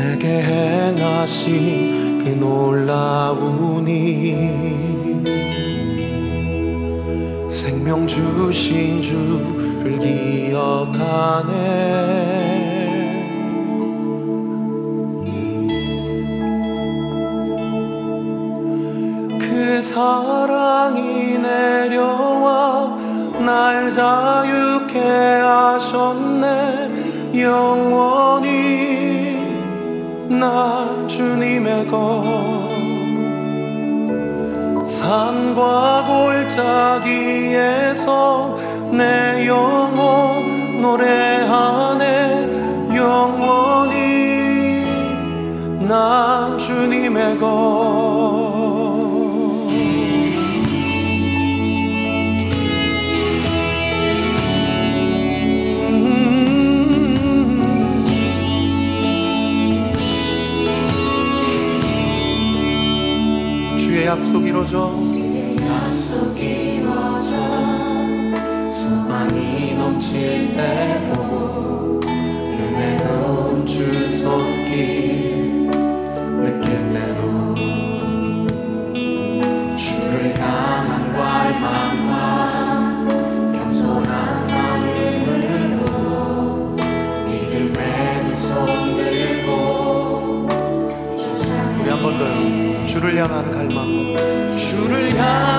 내게 행하신 그 놀라운 이 생명 주신 주를 기억하네. 그 사랑이 내려와 날 자유케 하셨네. 영원히 나 주님의 것. 산과 골짜기에서 내 영혼 노래하네. 영원히 나 주님의 것. 약속 이루어져. 약속 이루어져 소망이 넘칠 때도 은혜로운 주 손길 느낄 때도 주를 향한 갈망 주를 향한 갈망. 주를 향한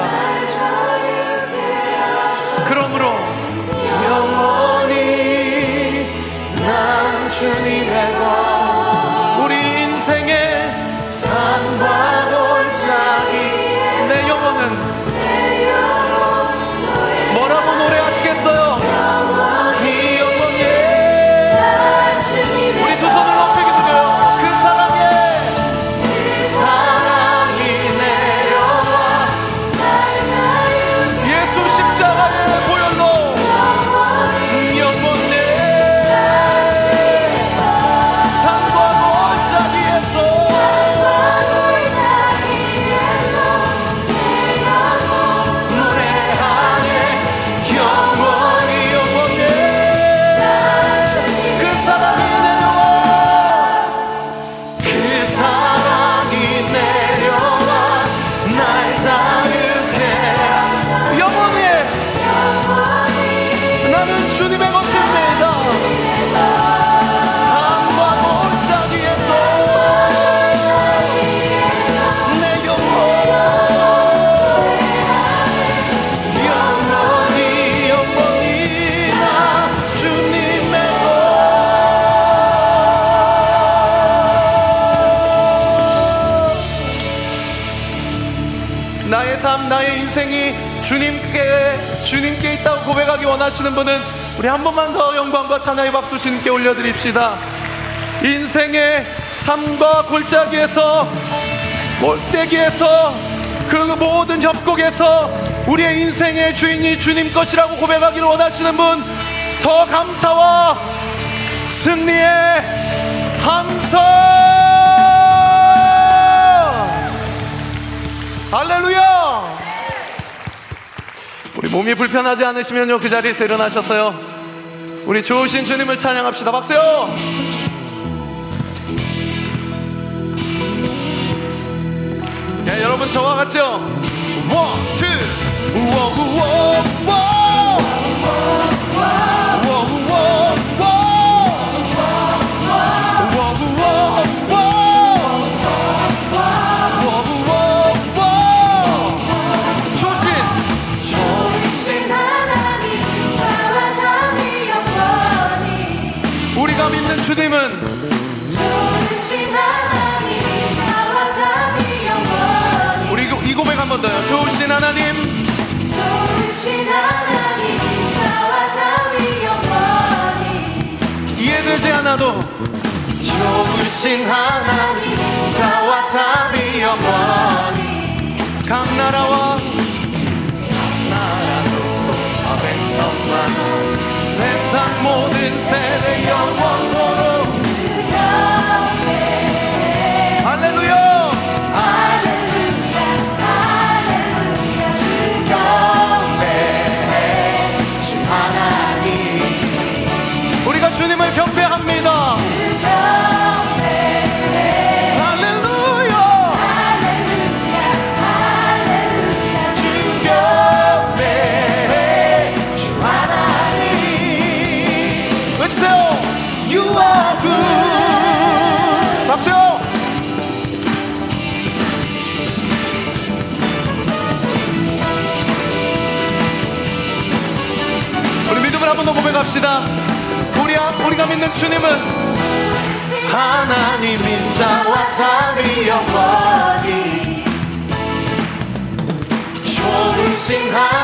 하셨습니까? 그러므로 영원히 난 주님의 것 우리 인생의 산과 분은 우리 한 번만 더 영광과 찬양의 박수 주님께 올려드립시다. 인생의 삶과 골짜기에서 골대기에서 그 모든 협곡에서 우리의 인생의 주인이 주님 것이라고 고백하기를 원하시는 분 더 감사와 승리의 함성! 할렐루야 몸이 불편하지 않으시면요 그 자리에서 일어나셨어요 우리 좋으신 주님을 찬양합시다 박수요 야, 여러분 저와 같이요. one, two, 우와, 우와, 우와. 주님은 우리 이 고백 한 번 더요. 좋으신 하나님, 이해되지 않아도 좋으신 하나님 자와 잠이 영원히 각 나라와 나라 족속과 백성만 세상 모든 세대 영원토록 믿는 주님은 하나님인 자와 잠이 영원히. 좋으신 하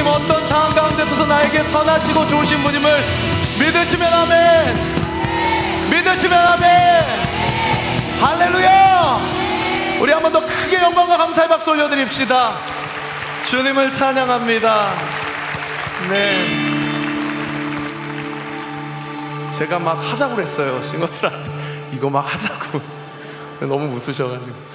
주님 어떤 상황 가운데 서서 나에게 선하시고 좋으신 분임을 믿으시면 아멘. 믿으시면 아멘. 할렐루야. 우리 한번 더 크게 영광과 감사의 박수 올려드립시다. 주님을 찬양합니다. 네. 제가 막 하자고 그랬어요 싱어들한테. 이거 막 하자고. 너무 웃으셔가지고.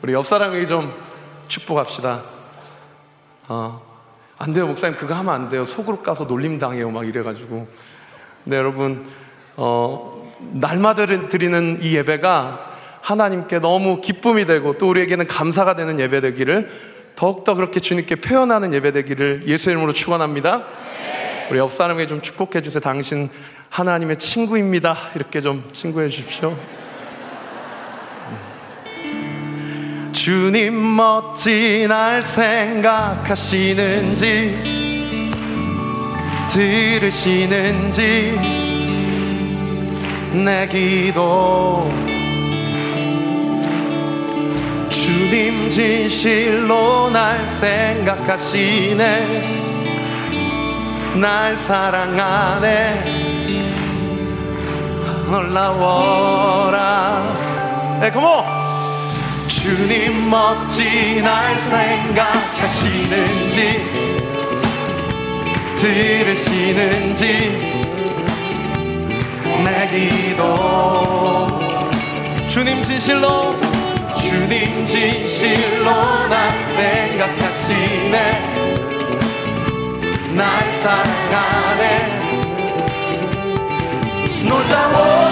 우리 옆 사람에게 좀 축복합시다 어, 안 돼요 목사님 그거 하면 안 돼요 속으로 가서 놀림 당해요 막 이래가지고 네 여러분 어, 날마다 드리는 이 예배가 하나님께 너무 기쁨이 되고 또 우리에게는 감사가 되는 예배 되기를 더욱더 그렇게 주님께 표현하는 예배 되기를 예수의 이름으로 축원합니다. 우리 옆 사람에게 좀 축복해 주세요. 당신 하나님의 친구입니다. 이렇게 좀 친구해 주십시오. 주님 멋진 날 생각하시는지 들으시는지 내 기도. 주님 진실로 날 생각하시네. 날 사랑하네. 놀라워라. 네, 고모 주님 멋진 날 생각하시는지 들으시는지 내 기도. 주님 진실로 주님 진실로 날 생각하시네. 날 사랑하네. 놀라워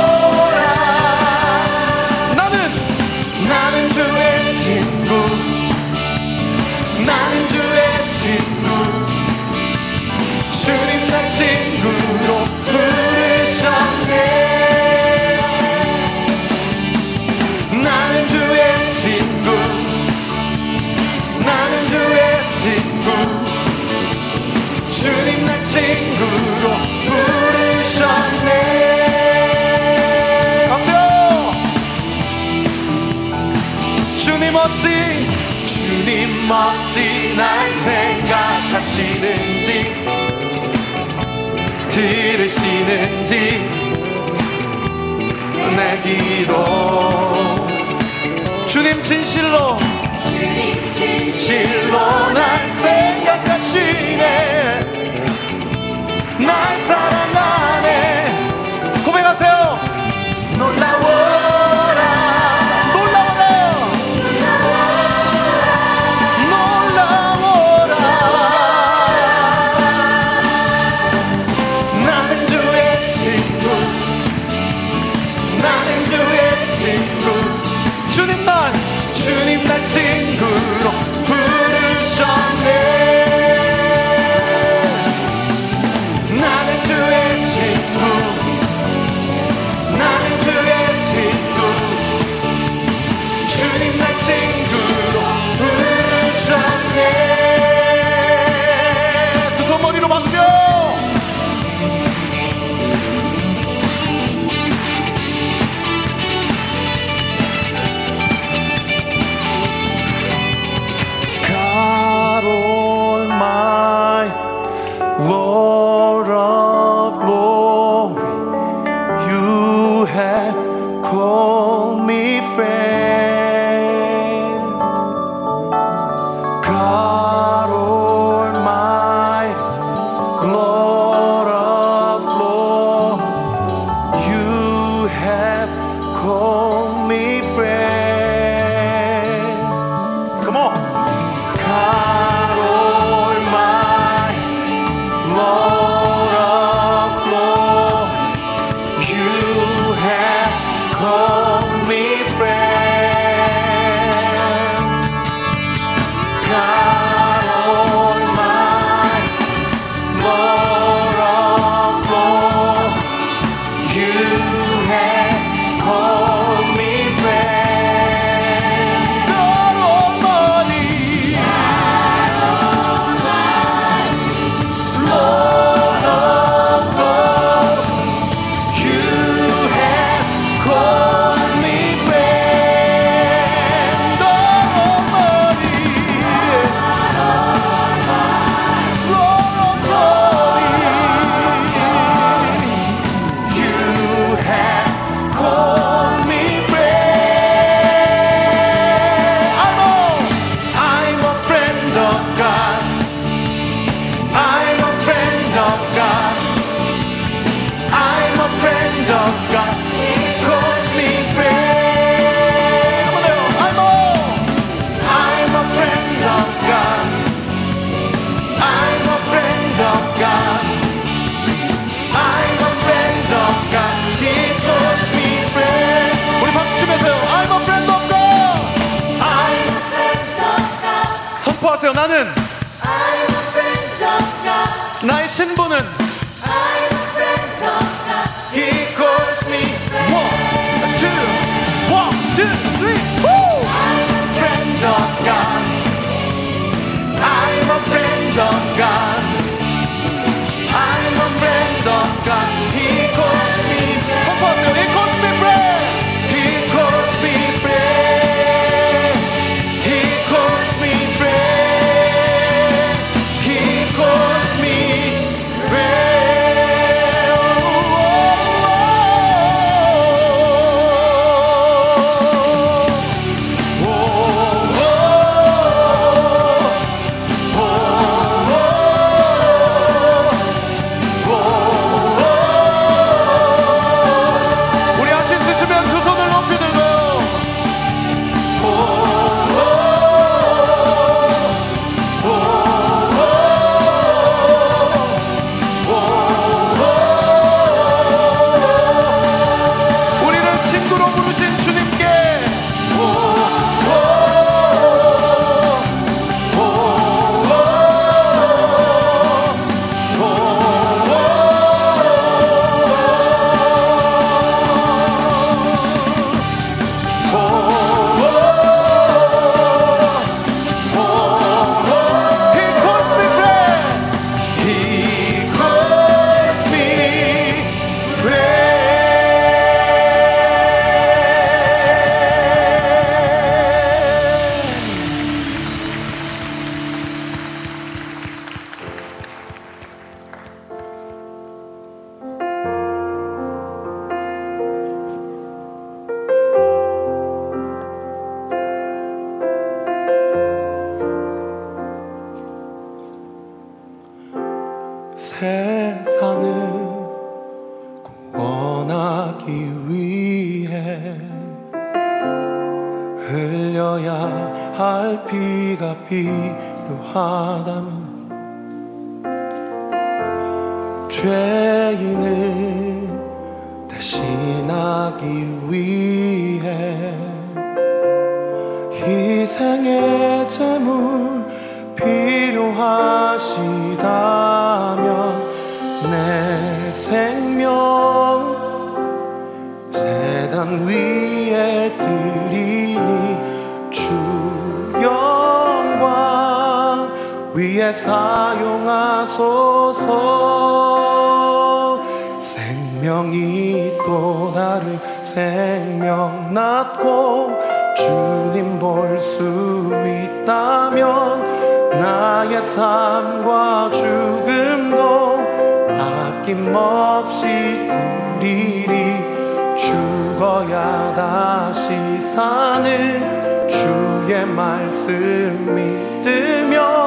멋진 주님 멋진 날 생각하시는지 들으시는지 내 기도 주님 진실로 주님 진실로 날 생각하시네. 우리가 필요하다면 죄인을 대신하기 위해 희생의 제물 필요하시다면 내 생명 재단 위 사용하소서. 생명이 또 다른 생명 낳고 주님 볼 수 있다면 나의 삶과 죽음도 아낌없이 드리리. 죽어야 다시 사는 주의 말씀 믿으며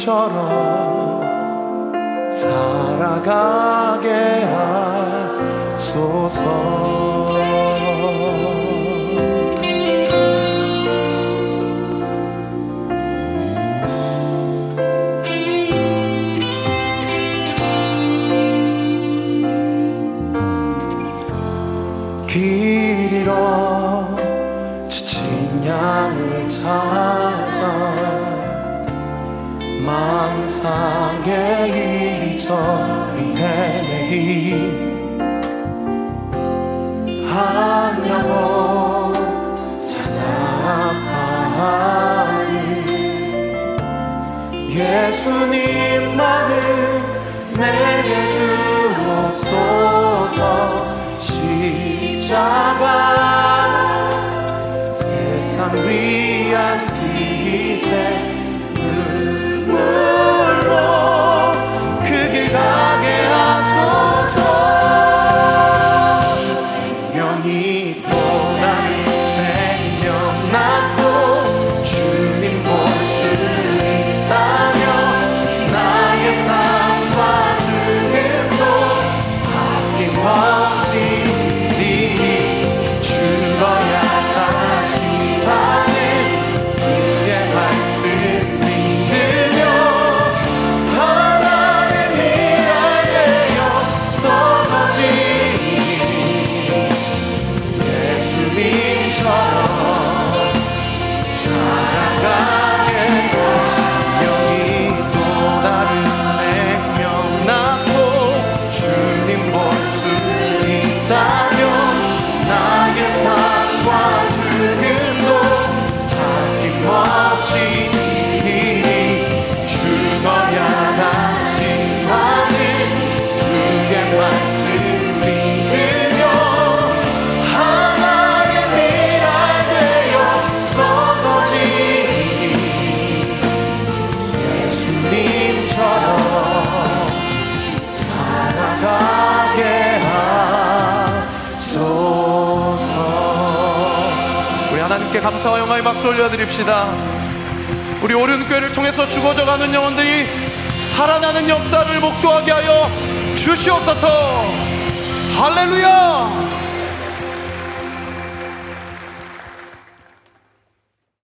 예수님처럼 살아가게 하소서. 길 잃어 지친 양을 찾 만상의 이리저리 헤매인 한 영혼 찾아 아파하니 예수님만을 내게 주옵소서. 십자가 세상 위한 비세 감사와 영광의 박수 올려드립시다. 우리 오른교회를 통해서 죽어져가는 영혼들이 살아나는 역사를 목도하게 하여 주시옵소서. 할렐루야